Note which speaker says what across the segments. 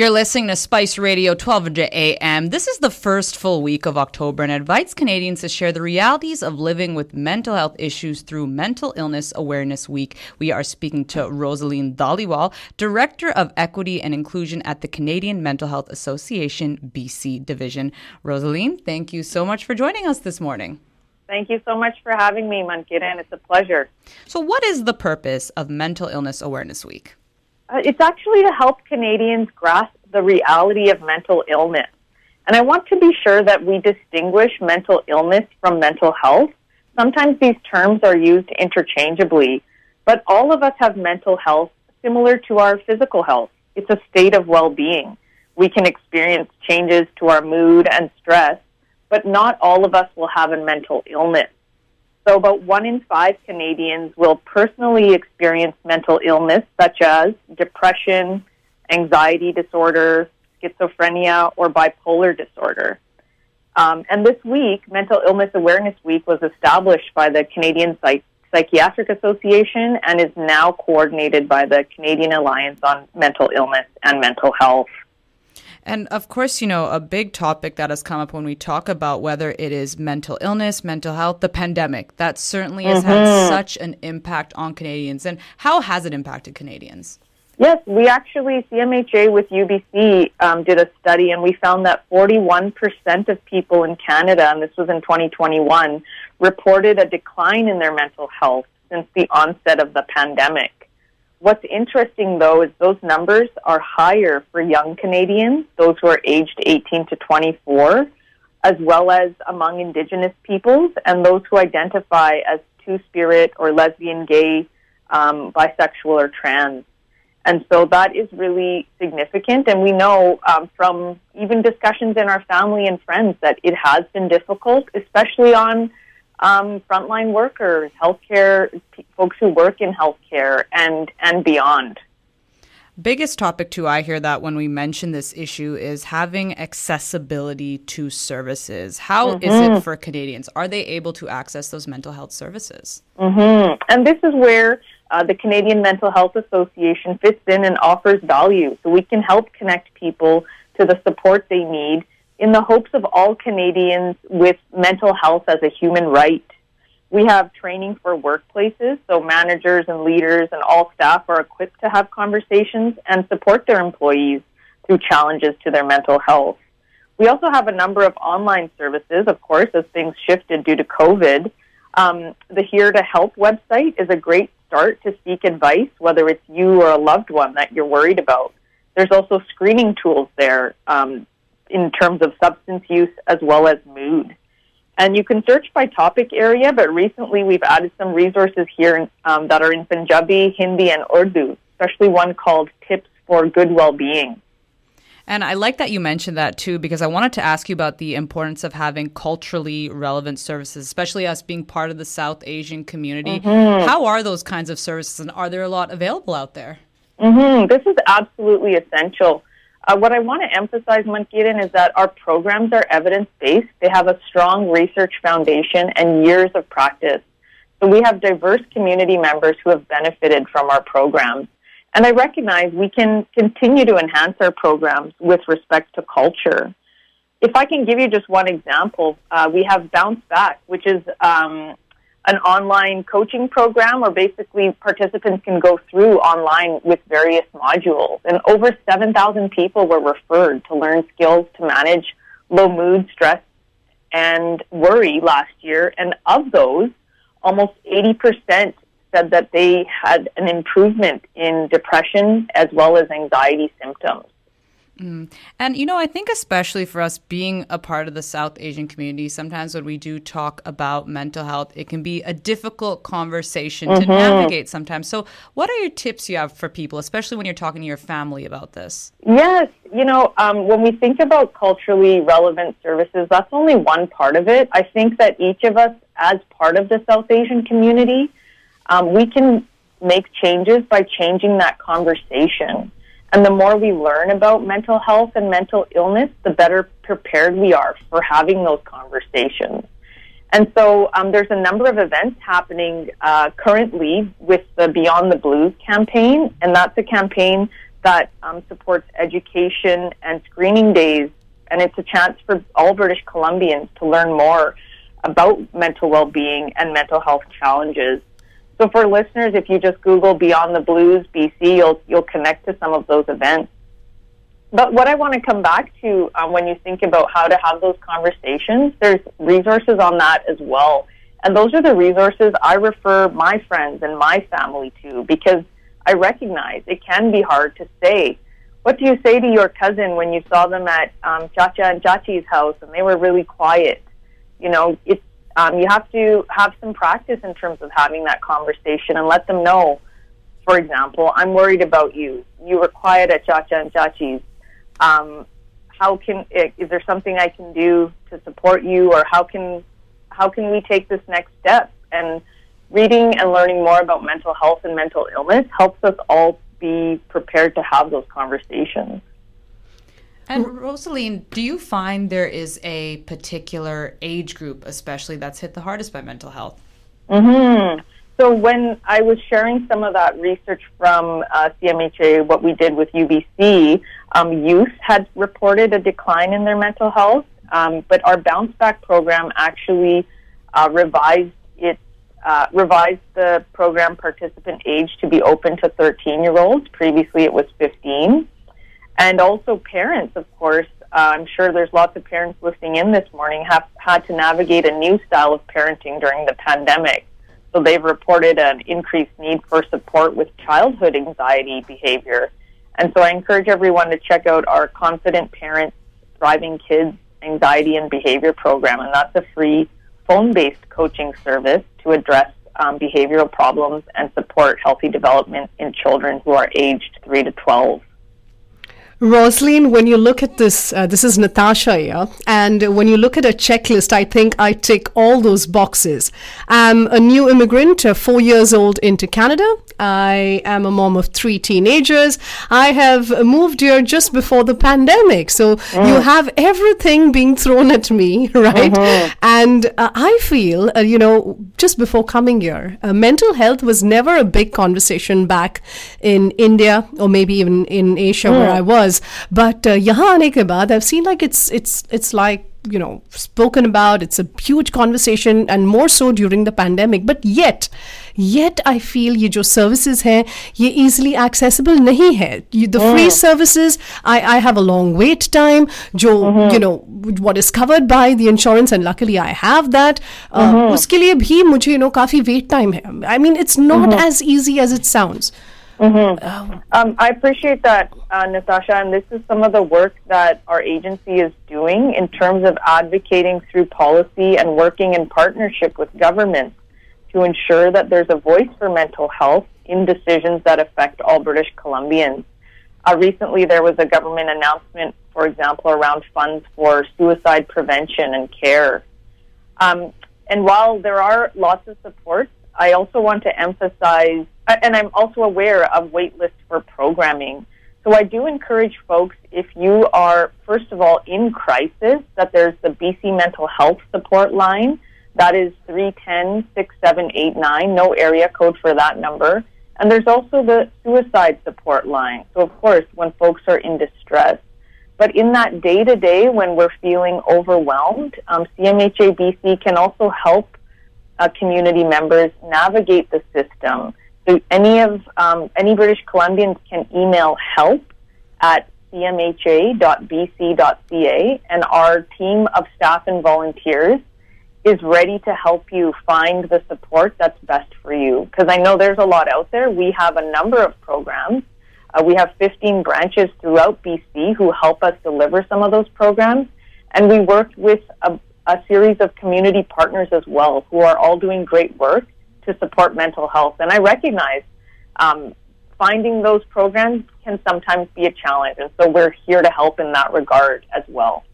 Speaker 1: You're listening to Spice Radio 1200 AM. This is the first full week of October and invites Canadians to share the realities of living with mental health issues through Mental Illness Awareness Week. We are speaking to Roselene Dhaliwal, Director of Equity and Inclusion at the Canadian Mental Health Association BC Division. Roselene, thank you so much for joining us this morning.
Speaker 2: Thank you so much for having me, Mankiran. It's a pleasure.
Speaker 1: So, what is the purpose of Mental Illness Awareness Week?
Speaker 2: Uh, it's actually to help Canadians grasp the reality of mental illness. And I want to be sure that we distinguish mental illness from mental health. Sometimes these terms are used interchangeably, but all of us have mental health similar to our physical health. It's a state of well-being. We can experience changes to our mood and stress, but not all of us will have a mental illness. So about one in five Canadians will personally experience mental illness such as depression, anxiety disorder, schizophrenia, or bipolar disorder. Um, and this week, Mental Illness Awareness Week was established by the Canadian Psych- Psychiatric Association and is now coordinated by the Canadian Alliance on Mental Illness and Mental Health.
Speaker 1: And of course, you know, a big topic that has come up when we talk about whether it is mental illness, mental health, the pandemic, that certainly has mm-hmm. had such an impact on Canadians. And how has it impacted Canadians?
Speaker 2: Yes, we actually, CMHA with UBC um, did a study and we found that 41% of people in Canada, and this was in 2021, reported a decline in their mental health since the onset of the pandemic. What's interesting though is those numbers are higher for young Canadians, those who are aged 18 to 24, as well as among Indigenous peoples and those who identify as two spirit or lesbian, gay, um, bisexual, or trans. And so that is really significant. And we know um, from even discussions in our family and friends that it has been difficult, especially on um, frontline workers, healthcare, folks who work in healthcare, and and beyond.
Speaker 1: Biggest topic too, I hear that when we mention this issue is having accessibility to services. How mm-hmm. is it mm-hmm. for Canadians? Are they able to access those mental health services?
Speaker 2: Mm-hmm. And this is where uh, the Canadian Mental Health Association fits in and offers value. So we can help connect people to the support they need in the hopes of all Canadians with mental health as a human right. We have training for workplaces, so managers and leaders and all staff are equipped to have conversations and support their employees through challenges to their mental health. We also have a number of online services, of course, as things shifted due to COVID. Um, the Here to Help website is a great start to seek advice, whether it's you or a loved one that you're worried about. There's also screening tools there um, in terms of substance use as well as mood. And you can search by topic area, but recently we've added some resources here um, that are in Punjabi, Hindi, and Urdu, especially one called Tips for Good Well-Being.
Speaker 1: And I like that you mentioned that too, because I wanted to ask you about the importance of having culturally relevant services, especially us being part of the South Asian community. Mm-hmm. How are those kinds of services, and are there a lot available out there?
Speaker 2: Mm-hmm. This is absolutely essential. Uh, what I want to emphasize, Mankiran, is that our programs are evidence based. They have a strong research foundation and years of practice. So we have diverse community members who have benefited from our programs. And I recognize we can continue to enhance our programs with respect to culture. If I can give you just one example, uh, we have Bounce Back, which is um, an online coaching program where basically participants can go through online with various modules. And over 7,000 people were referred to learn skills to manage low mood, stress, and worry last year. And of those, almost 80% said that they had an improvement in depression as well as anxiety symptoms.
Speaker 1: Mm. And, you know, I think especially for us being a part of the South Asian community, sometimes when we do talk about mental health, it can be a difficult conversation mm-hmm. to navigate sometimes. So, what are your tips you have for people, especially when you're talking to your family about this?
Speaker 2: Yes. You know, um, when we think about culturally relevant services, that's only one part of it. I think that each of us, as part of the South Asian community, um, we can make changes by changing that conversation. And the more we learn about mental health and mental illness, the better prepared we are for having those conversations. And so um, there's a number of events happening uh, currently with the Beyond the Blues campaign, and that's a campaign that um, supports education and screening days, and it's a chance for all British Columbians to learn more about mental well-being and mental health challenges. So for listeners, if you just Google Beyond the Blues BC, you'll you'll connect to some of those events. But what I want to come back to um, when you think about how to have those conversations, there's resources on that as well. And those are the resources I refer my friends and my family to because I recognize it can be hard to say. What do you say to your cousin when you saw them at um, Chacha and Chachi's house and they were really quiet? You know, it's um, you have to have some practice in terms of having that conversation and let them know. For example, I'm worried about you. You were quiet at Chacha and Chachi's. Um, how can is there something I can do to support you, or how can how can we take this next step? And reading and learning more about mental health and mental illness helps us all be prepared to have those conversations.
Speaker 1: And Roselene, do you find there is a particular age group, especially that's hit the hardest by mental health?
Speaker 2: Mm-hmm. So when I was sharing some of that research from uh, CMHA, what we did with UBC, um, youth had reported a decline in their mental health, um, but our bounce back program actually uh, revised its uh, revised the program participant age to be open to 13 year olds. Previously, it was 15 and also parents, of course. Uh, I'm sure there's lots of parents listening in this morning have had to navigate a new style of parenting during the pandemic. So they've reported an increased need for support with childhood anxiety behavior. And so I encourage everyone to check out our Confident Parents Thriving Kids Anxiety and Behavior program. And that's a free phone based coaching service to address um, behavioral problems and support healthy development in children who are aged 3 to 12.
Speaker 3: Roselene, when you look at this, uh, this is Natasha here, and when you look at a checklist, I think I tick all those boxes. I'm a new immigrant, uh, four years old into Canada. I am a mom of three teenagers. I have moved here just before the pandemic, so mm. you have everything being thrown at me, right? Mm-hmm. And uh, I feel, uh, you know, just before coming here, uh, mental health was never a big conversation back in India or maybe even in Asia mm. where I was was but uh, यहाँ आने के बाद I've seen like it's it's it's like you know spoken about it's a huge conversation and more so during the pandemic but yet yet I feel ये जो services हैं ये easily accessible नहीं है the free mm. services I I have a long wait time जो mm-hmm. you know what is covered by the insurance and luckily I have that uh, mm-hmm. उसके लिए भी मुझे you know काफी wait time है I mean it's not mm-hmm. as easy as it sounds
Speaker 2: Mm-hmm. Um, um, I appreciate that, uh, Natasha, and this is some of the work that our agency is doing in terms of advocating through policy and working in partnership with governments to ensure that there's a voice for mental health in decisions that affect all British Columbians. Uh, recently, there was a government announcement, for example, around funds for suicide prevention and care. Um, and while there are lots of supports, I also want to emphasize and I'm also aware of waitlist for programming. So I do encourage folks, if you are, first of all, in crisis, that there's the BC Mental Health Support Line. That is 310 6789, no area code for that number. And there's also the suicide support line. So, of course, when folks are in distress. But in that day to day, when we're feeling overwhelmed, um, CMHA BC can also help uh, community members navigate the system any of um, any British Columbians can email help at cmha.bc.ca, and our team of staff and volunteers is ready to help you find the support that's best for you. Because I know there's a lot out there. We have a number of programs. Uh, we have 15 branches throughout BC who help us deliver some of those programs, and we work with a, a series of community partners as well who are all doing great work to support mental health. And I recognize um, finding those programs can sometimes be a challenge. And so we're here to help in that regard as well.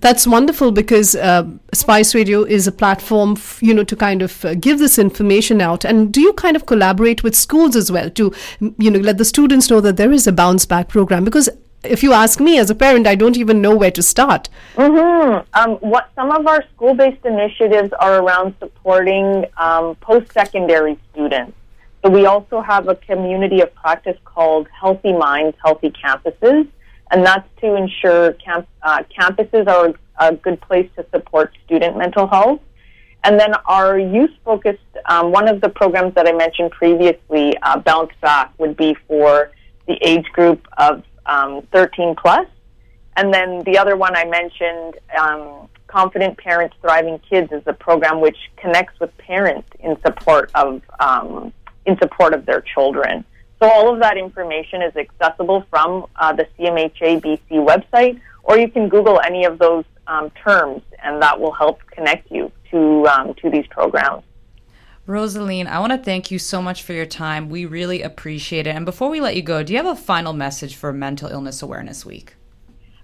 Speaker 3: That's wonderful because uh, Spice Radio is a platform, f- you know, to kind of uh, give this information out. And do you kind of collaborate with schools as well to, you know, let the students know that there is a bounce back program? Because if you ask me as a parent, I don't even know where to start.
Speaker 2: Mm-hmm. Um, what some of our school-based initiatives are around supporting um, post-secondary students. So we also have a community of practice called Healthy Minds, Healthy Campuses, and that's to ensure camp, uh, campuses are a good place to support student mental health. And then our youth focused, um, one of the programs that I mentioned previously, uh, Bounce Back, would be for the age group of um, 13 plus. And then the other one I mentioned, um, Confident Parents Thriving Kids, is a program which connects with parents in support of um, in support of their children. So all of that information is accessible from uh, the CMHA BC website, or you can Google any of those um, terms, and that will help connect you to um, to these programs.
Speaker 1: Roselene, I want to thank you so much for your time. We really appreciate it. And before we let you go, do you have a final message for Mental Illness Awareness Week?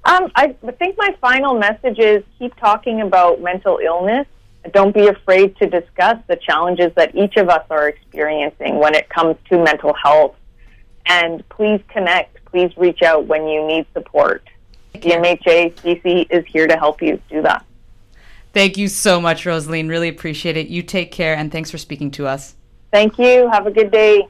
Speaker 2: Um, I think my final message is keep talking about mental illness. Don't be afraid to discuss the challenges that each of us are experiencing when it comes to mental health. And please connect. Please reach out when you need support. CMHA BC is here to help you do that.
Speaker 1: Thank you so much, Roselene. Really appreciate it. You take care and thanks for speaking to us.
Speaker 2: Thank you. Have a good day.